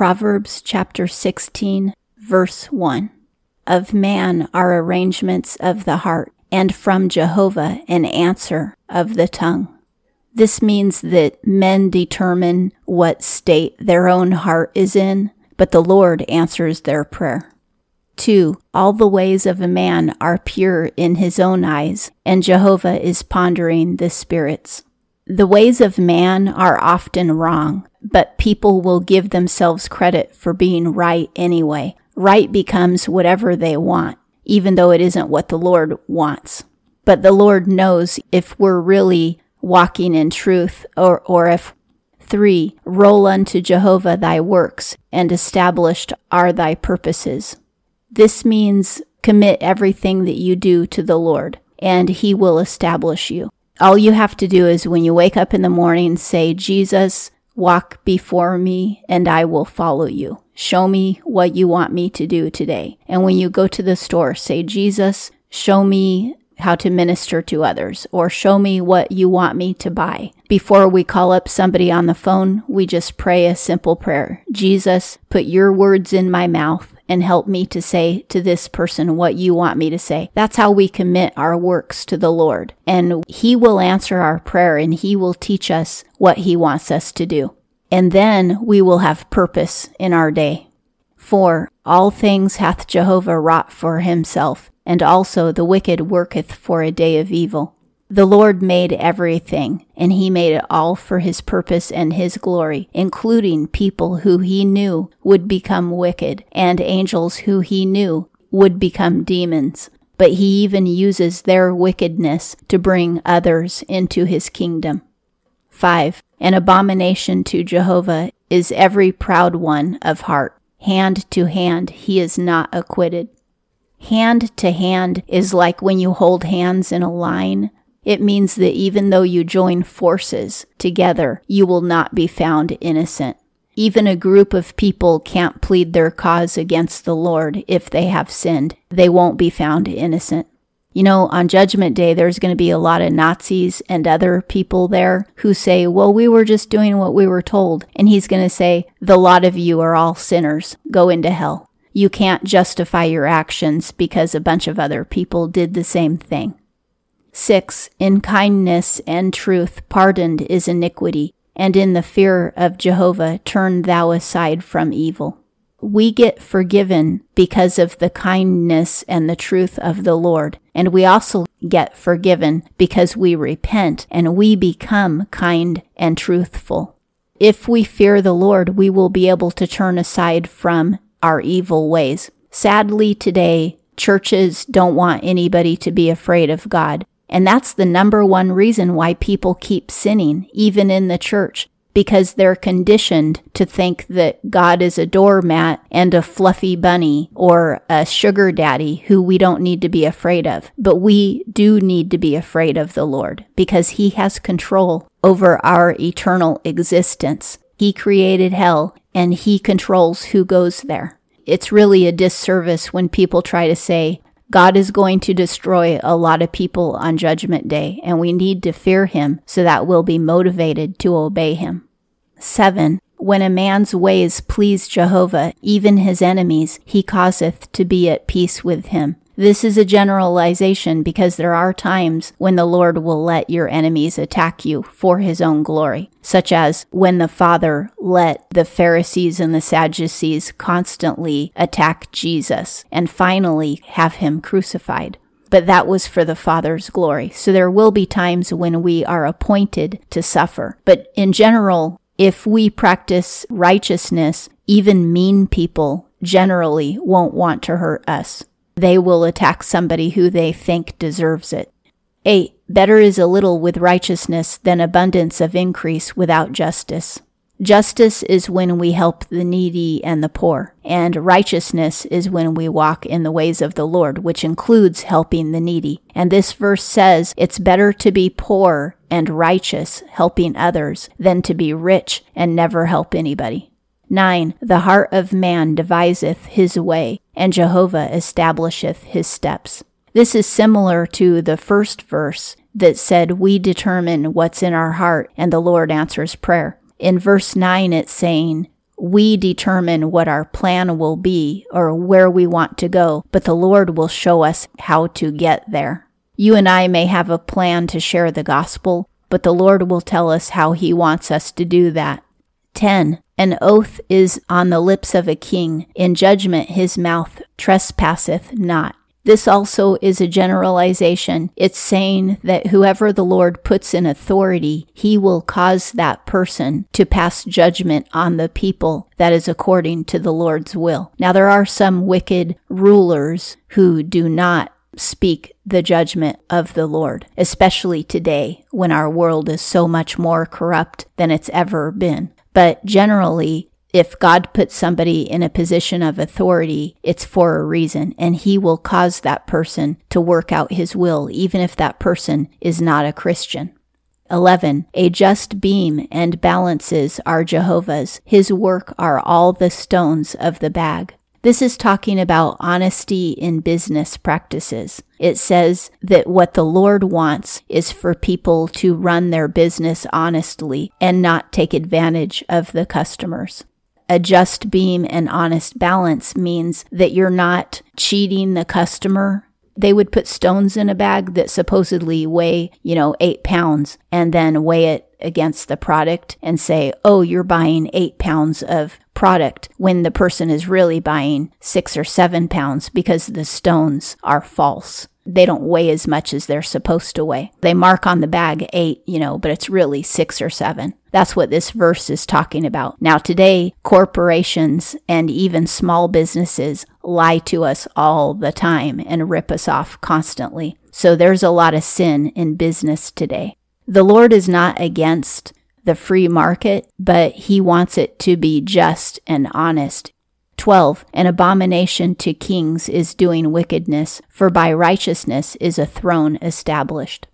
Proverbs chapter 16, verse 1. Of man are arrangements of the heart, and from Jehovah an answer of the tongue. This means that men determine what state their own heart is in, but the Lord answers their prayer. 2. All the ways of a man are pure in his own eyes, and Jehovah is pondering the spirits. The ways of man are often wrong, but people will give themselves credit for being right anyway. Right becomes whatever they want, even though it isn't what the Lord wants. But the Lord knows if we're really walking in truth or, or if 3. Roll unto Jehovah thy works, and established are thy purposes. This means commit everything that you do to the Lord, and he will establish you. All you have to do is when you wake up in the morning, say, Jesus, walk before me, and I will follow you. Show me what you want me to do today. And when you go to the store, say, Jesus, show me how to minister to others, or show me what you want me to buy. Before we call up somebody on the phone, we just pray a simple prayer Jesus, put your words in my mouth and help me to say to this person what you want me to say. That's how we commit our works to the Lord. And He will answer our prayer and He will teach us what He wants us to do. And then we will have purpose in our day. For all things hath Jehovah wrought for Himself, and also the wicked worketh for a day of evil. The Lord made everything, and He made it all for His purpose and His glory, including people who He knew would become wicked, and angels who He knew would become demons. But He even uses their wickedness to bring others into His kingdom. 5. An abomination to Jehovah is every proud one of heart. Hand to hand, he is not acquitted. Hand to hand is like when you hold hands in a line it means that even though you join forces together, you will not be found innocent. Even a group of people can't plead their cause against the Lord if they have sinned. They won't be found innocent. You know, on Judgment Day, there's going to be a lot of Nazis and other people there who say, well, we were just doing what we were told. And he's going to say, the lot of you are all sinners. Go into hell. You can't justify your actions because a bunch of other people did the same thing. 6. In kindness and truth pardoned is iniquity, and in the fear of Jehovah turn thou aside from evil. We get forgiven because of the kindness and the truth of the Lord, and we also get forgiven because we repent and we become kind and truthful. If we fear the Lord, we will be able to turn aside from our evil ways. Sadly, today, churches don't want anybody to be afraid of God. And that's the number one reason why people keep sinning, even in the church, because they're conditioned to think that God is a doormat and a fluffy bunny or a sugar daddy who we don't need to be afraid of. But we do need to be afraid of the Lord because he has control over our eternal existence. He created hell and he controls who goes there. It's really a disservice when people try to say, God is going to destroy a lot of people on Judgment Day, and we need to fear him so that we'll be motivated to obey him. 7. When a man's ways please Jehovah, even his enemies, he causeth to be at peace with him. This is a generalization because there are times when the Lord will let your enemies attack you for his own glory, such as when the Father let the Pharisees and the Sadducees constantly attack Jesus and finally have him crucified but that was for the Father's glory. So there will be times when we are appointed to suffer. But in general, if we practice righteousness, even mean people generally won't want to hurt us they will attack somebody who they think deserves it. 8. Better is a little with righteousness than abundance of increase without justice. Justice is when we help the needy and the poor, and righteousness is when we walk in the ways of the Lord, which includes helping the needy. And this verse says it's better to be poor and righteous, helping others, than to be rich and never help anybody. 9. The heart of man deviseth his way, and Jehovah establisheth his steps. This is similar to the first verse that said, We determine what's in our heart, and the Lord answers prayer. In verse 9, it's saying, We determine what our plan will be or where we want to go, but the Lord will show us how to get there. You and I may have a plan to share the gospel, but the Lord will tell us how He wants us to do that. 10. An oath is on the lips of a king. In judgment his mouth trespasseth not. This also is a generalization. It's saying that whoever the Lord puts in authority, he will cause that person to pass judgment on the people that is according to the Lord's will. Now, there are some wicked rulers who do not speak the judgment of the Lord, especially today when our world is so much more corrupt than it's ever been. But generally, if God puts somebody in a position of authority, it's for a reason, and He will cause that person to work out His will, even if that person is not a Christian. 11. A just beam and balances are Jehovah's. His work are all the stones of the bag. This is talking about honesty in business practices. It says that what the Lord wants is for people to run their business honestly and not take advantage of the customers. A just beam and honest balance means that you're not cheating the customer they would put stones in a bag that supposedly weigh, you know, eight pounds and then weigh it against the product and say, oh, you're buying eight pounds of product when the person is really buying six or seven pounds because the stones are false. They don't weigh as much as they're supposed to weigh. They mark on the bag eight, you know, but it's really six or seven. That's what this verse is talking about. Now, today, corporations and even small businesses lie to us all the time and rip us off constantly. So there's a lot of sin in business today. The Lord is not against the free market, but he wants it to be just and honest. 12. An abomination to kings is doing wickedness, for by righteousness is a throne established.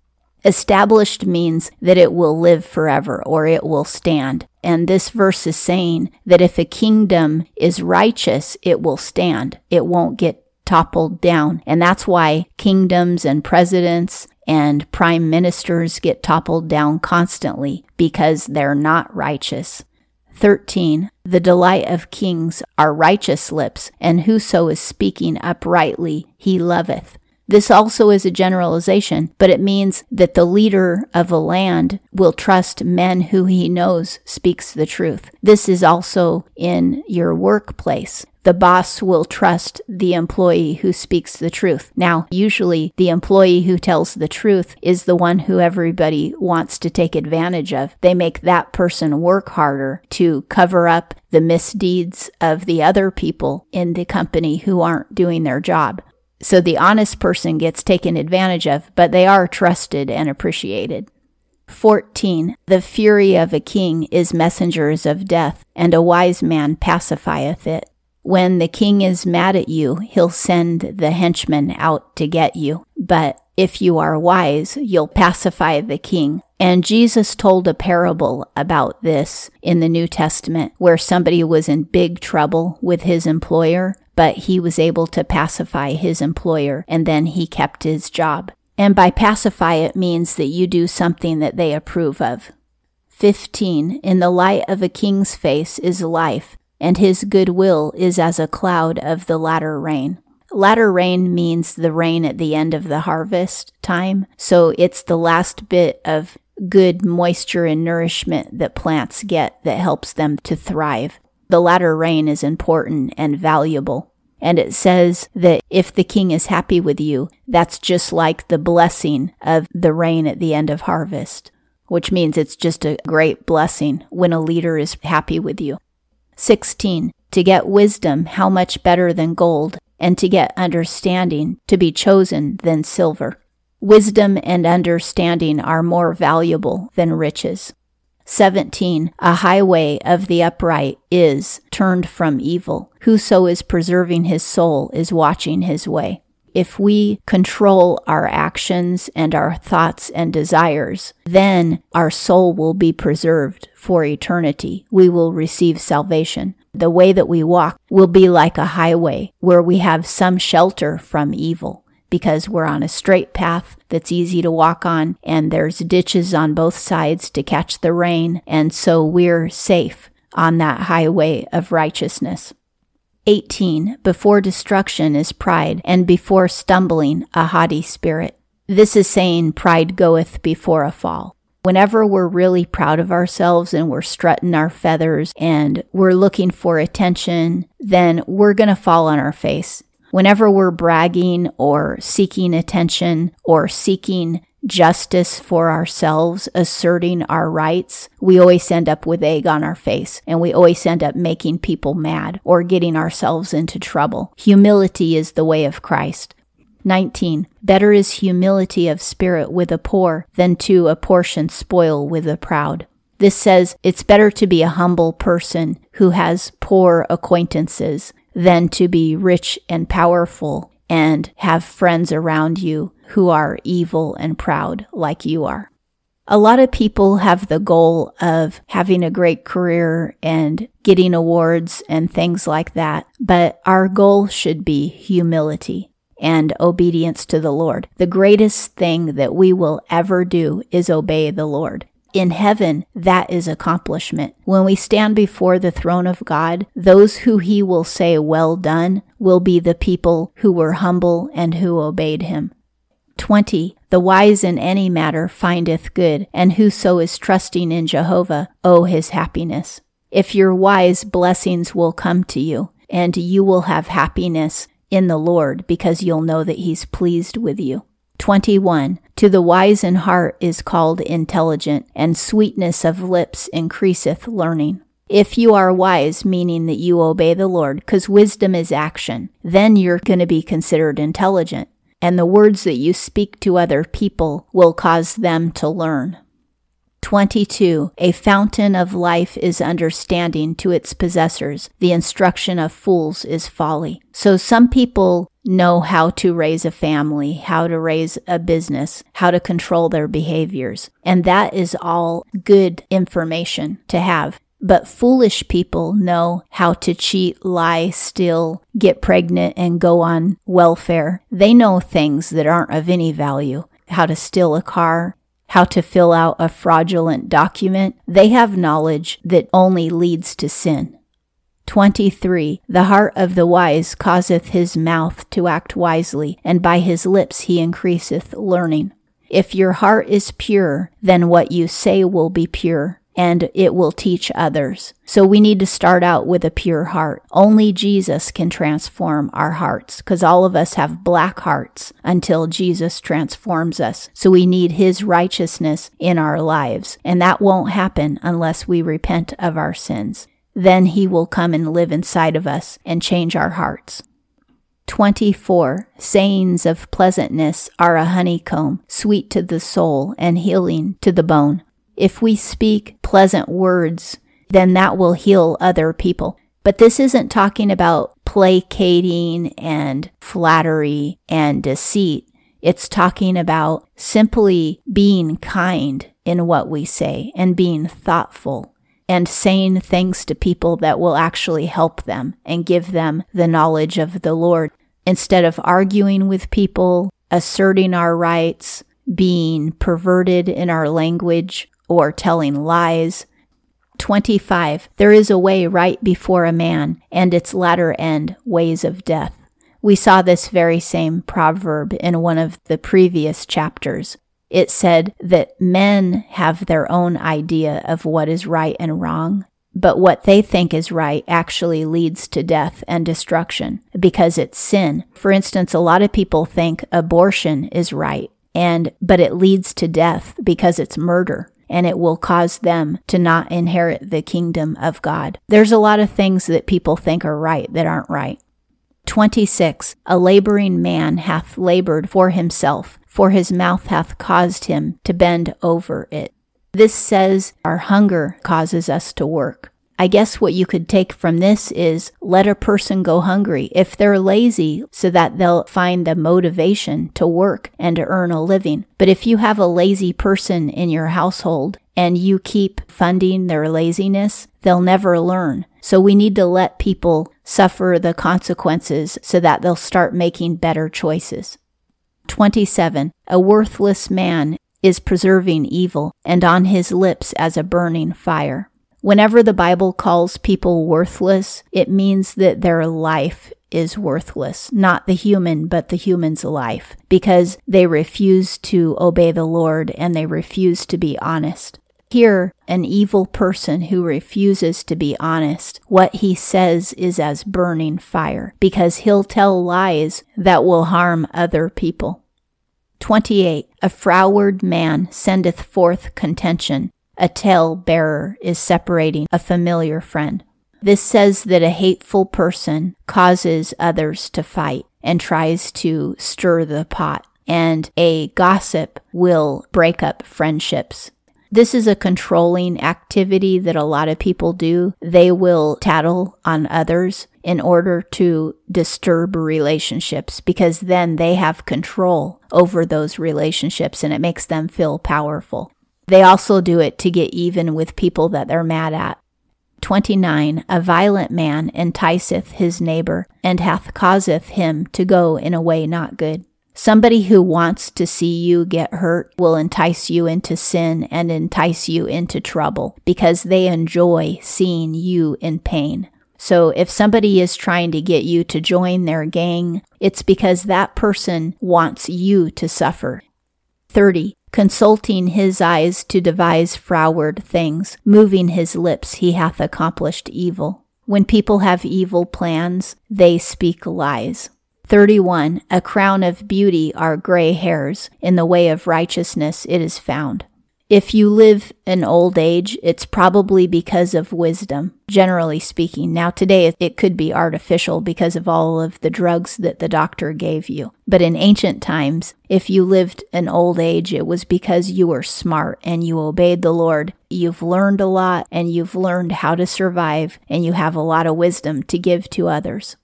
Established means that it will live forever or it will stand. And this verse is saying that if a kingdom is righteous, it will stand. It won't get toppled down. And that's why kingdoms and presidents and prime ministers get toppled down constantly because they're not righteous. 13. The delight of kings are righteous lips, and whoso is speaking uprightly he loveth. This also is a generalization, but it means that the leader of a land will trust men who he knows speaks the truth. This is also in your workplace the boss will trust the employee who speaks the truth. Now, usually the employee who tells the truth is the one who everybody wants to take advantage of. They make that person work harder to cover up the misdeeds of the other people in the company who aren't doing their job. So the honest person gets taken advantage of, but they are trusted and appreciated. 14. The fury of a king is messengers of death, and a wise man pacifieth it. When the king is mad at you, he'll send the henchmen out to get you. But if you are wise, you'll pacify the king. And Jesus told a parable about this in the New Testament where somebody was in big trouble with his employer, but he was able to pacify his employer and then he kept his job. And by pacify, it means that you do something that they approve of. 15. In the light of a king's face is life, and his goodwill is as a cloud of the latter rain. Latter rain means the rain at the end of the harvest time, so it's the last bit of good moisture and nourishment that plants get that helps them to thrive. The latter rain is important and valuable. And it says that if the king is happy with you, that's just like the blessing of the rain at the end of harvest, which means it's just a great blessing when a leader is happy with you. 16. To get wisdom, how much better than gold, and to get understanding, to be chosen than silver. Wisdom and understanding are more valuable than riches. 17. A highway of the upright is turned from evil. Whoso is preserving his soul is watching his way. If we control our actions and our thoughts and desires, then our soul will be preserved for eternity. We will receive salvation. The way that we walk will be like a highway where we have some shelter from evil because we're on a straight path that's easy to walk on and there's ditches on both sides to catch the rain. And so we're safe. on that highway of righteousness. 18. Before destruction is pride, and before stumbling a haughty spirit. This is saying pride goeth before a fall. Whenever we're really proud of ourselves and we're strutting our feathers and we're looking for attention, then we're going to fall on our face. Whenever we're bragging or seeking attention or seeking justice for ourselves, asserting our rights, we always end up with egg on our face and we always end up making people mad or getting ourselves into trouble. Humility is the way of Christ. 19. Better is humility of spirit with the poor than to apportion spoil with the proud. This says it's better to be a humble person who has poor acquaintances than to be rich and powerful and have friends around you who are evil and proud like you are. A lot of people have the goal of having a great career and getting awards and things like that, but our goal should be humility and obedience to the Lord. The greatest thing that we will ever do is obey the Lord. In heaven, that is accomplishment. When we stand before the throne of God, those who he will say, Well done, will be the people who were humble and who obeyed him. 20. The wise in any matter findeth good, and whoso is trusting in Jehovah, O his happiness. If you're wise, blessings will come to you, and you will have happiness in the Lord because you'll know that he's pleased with you. 21. To the wise in heart is called intelligent, and sweetness of lips increaseth learning. If you are wise, meaning that you obey the Lord, because wisdom is action, then you're going to be considered intelligent and the words that you speak to other people will cause them to learn. 22. A fountain of life is understanding to its possessors. The instruction of fools is folly. So some people know how to raise a family, how to raise a business, how to control their behaviors. And that is all good information to have. But foolish people know how to cheat, lie, steal, get pregnant, and go on welfare. They know things that aren't of any value. How to steal a car, how to fill out a fraudulent document. They have knowledge that only leads to sin. 23. The heart of the wise causeth his mouth to act wisely, and by his lips he increaseth learning. If your heart is pure, then what you say will be pure and it will teach others. So we need to start out with a pure heart. Only Jesus can transform our hearts because all of us have black hearts until Jesus transforms us. So we need his righteousness in our lives. And that won't happen unless we repent of our sins. Then he will come and live inside of us and change our hearts. 24. Sayings of pleasantness are a honeycomb, sweet to the soul and healing to the bone. If we speak pleasant words, then that will heal other people. But this isn't talking about placating and flattery and deceit. It's talking about simply being kind in what we say and being thoughtful and saying things to people that will actually help them and give them the knowledge of the Lord instead of arguing with people, asserting our rights, being perverted in our language, or telling lies. 25. There is a way right before a man, and its latter end ways of death. We saw this very same proverb in one of the previous chapters. It said that men have their own idea of what is right and wrong, but what they think is right actually leads to death and destruction because it's sin. For instance, a lot of people think abortion is right and but it leads to death because it's murder and it will cause them to not inherit the kingdom of God. There's a lot of things that people think are right that aren't right. 26. A laboring man hath labored for himself, for his mouth hath caused him to bend over it. This says our hunger causes us to work. I guess what you could take from this is let a person go hungry if they're lazy so that they'll find the motivation to work and to earn a living. But if you have a lazy person in your household and you keep funding their laziness, they'll never learn. So we need to let people suffer the consequences so that they'll start making better choices. 27. A worthless man is preserving evil, and on his lips as a burning fire. Whenever the Bible calls people worthless, it means that their life is worthless, not the human, but the human's life, because they refuse to obey the Lord and they refuse to be honest. Here, an evil person who refuses to be honest, what he says is as burning fire, because he'll tell lies that will harm other people. 28. A froward man sendeth forth contention. A tale bearer is separating a familiar friend. This says that a hateful person causes others to fight and tries to stir the pot, and a gossip will break up friendships. This is a controlling activity that a lot of people do. They will tattle on others in order to disturb relationships because then they have control over those relationships and it makes them feel powerful. They also do it to get even with people that they're mad at. 29. A violent man enticeth his neighbor, and hath causeth him to go in a way not good. Somebody who wants to see you get hurt will entice you into sin and entice you into trouble because they enjoy seeing you in pain. So if somebody is trying to get you to join their gang, it's because that person wants you to suffer. 30 consulting his eyes to devise froward things, moving his lips, he hath accomplished evil. When people have evil plans, they speak lies. 31. A crown of beauty are gray hairs. In the way of righteousness it is found. If you live an old age, it's probably because of wisdom, generally speaking. Now, today it could be artificial because of all of the drugs that the doctor gave you. But in ancient times, if you lived an old age, it was because you were smart and you obeyed the Lord. You've learned a lot and you've learned how to survive and you have a lot of wisdom to give to others.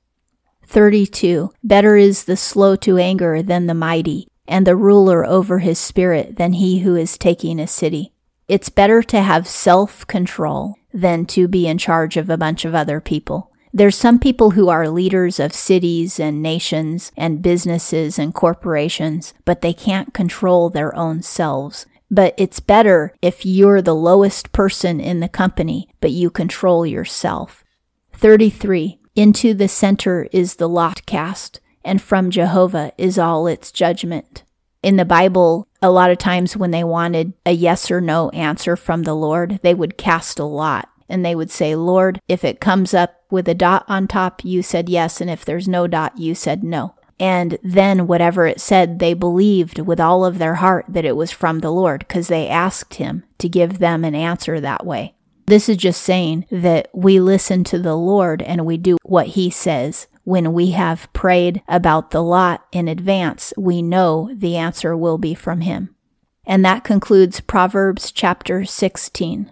32. Better is the slow to anger than the mighty, and the ruler over his spirit than he who is taking a city. It's better to have self control than to be in charge of a bunch of other people. There's some people who are leaders of cities and nations and businesses and corporations, but they can't control their own selves. But it's better if you're the lowest person in the company, but you control yourself. 33. Into the center is the lot cast and from Jehovah is all its judgment. In the Bible, a lot of times when they wanted a yes or no answer from the Lord, they would cast a lot and they would say, Lord, if it comes up with a dot on top, you said yes, and if there's no dot, you said no. And then whatever it said, they believed with all of their heart that it was from the Lord because they asked Him to give them an answer that way. This is just saying that we listen to the Lord and we do what He says when we have prayed about the lot in advance, we know the answer will be from Him. And that concludes Proverbs chapter 16.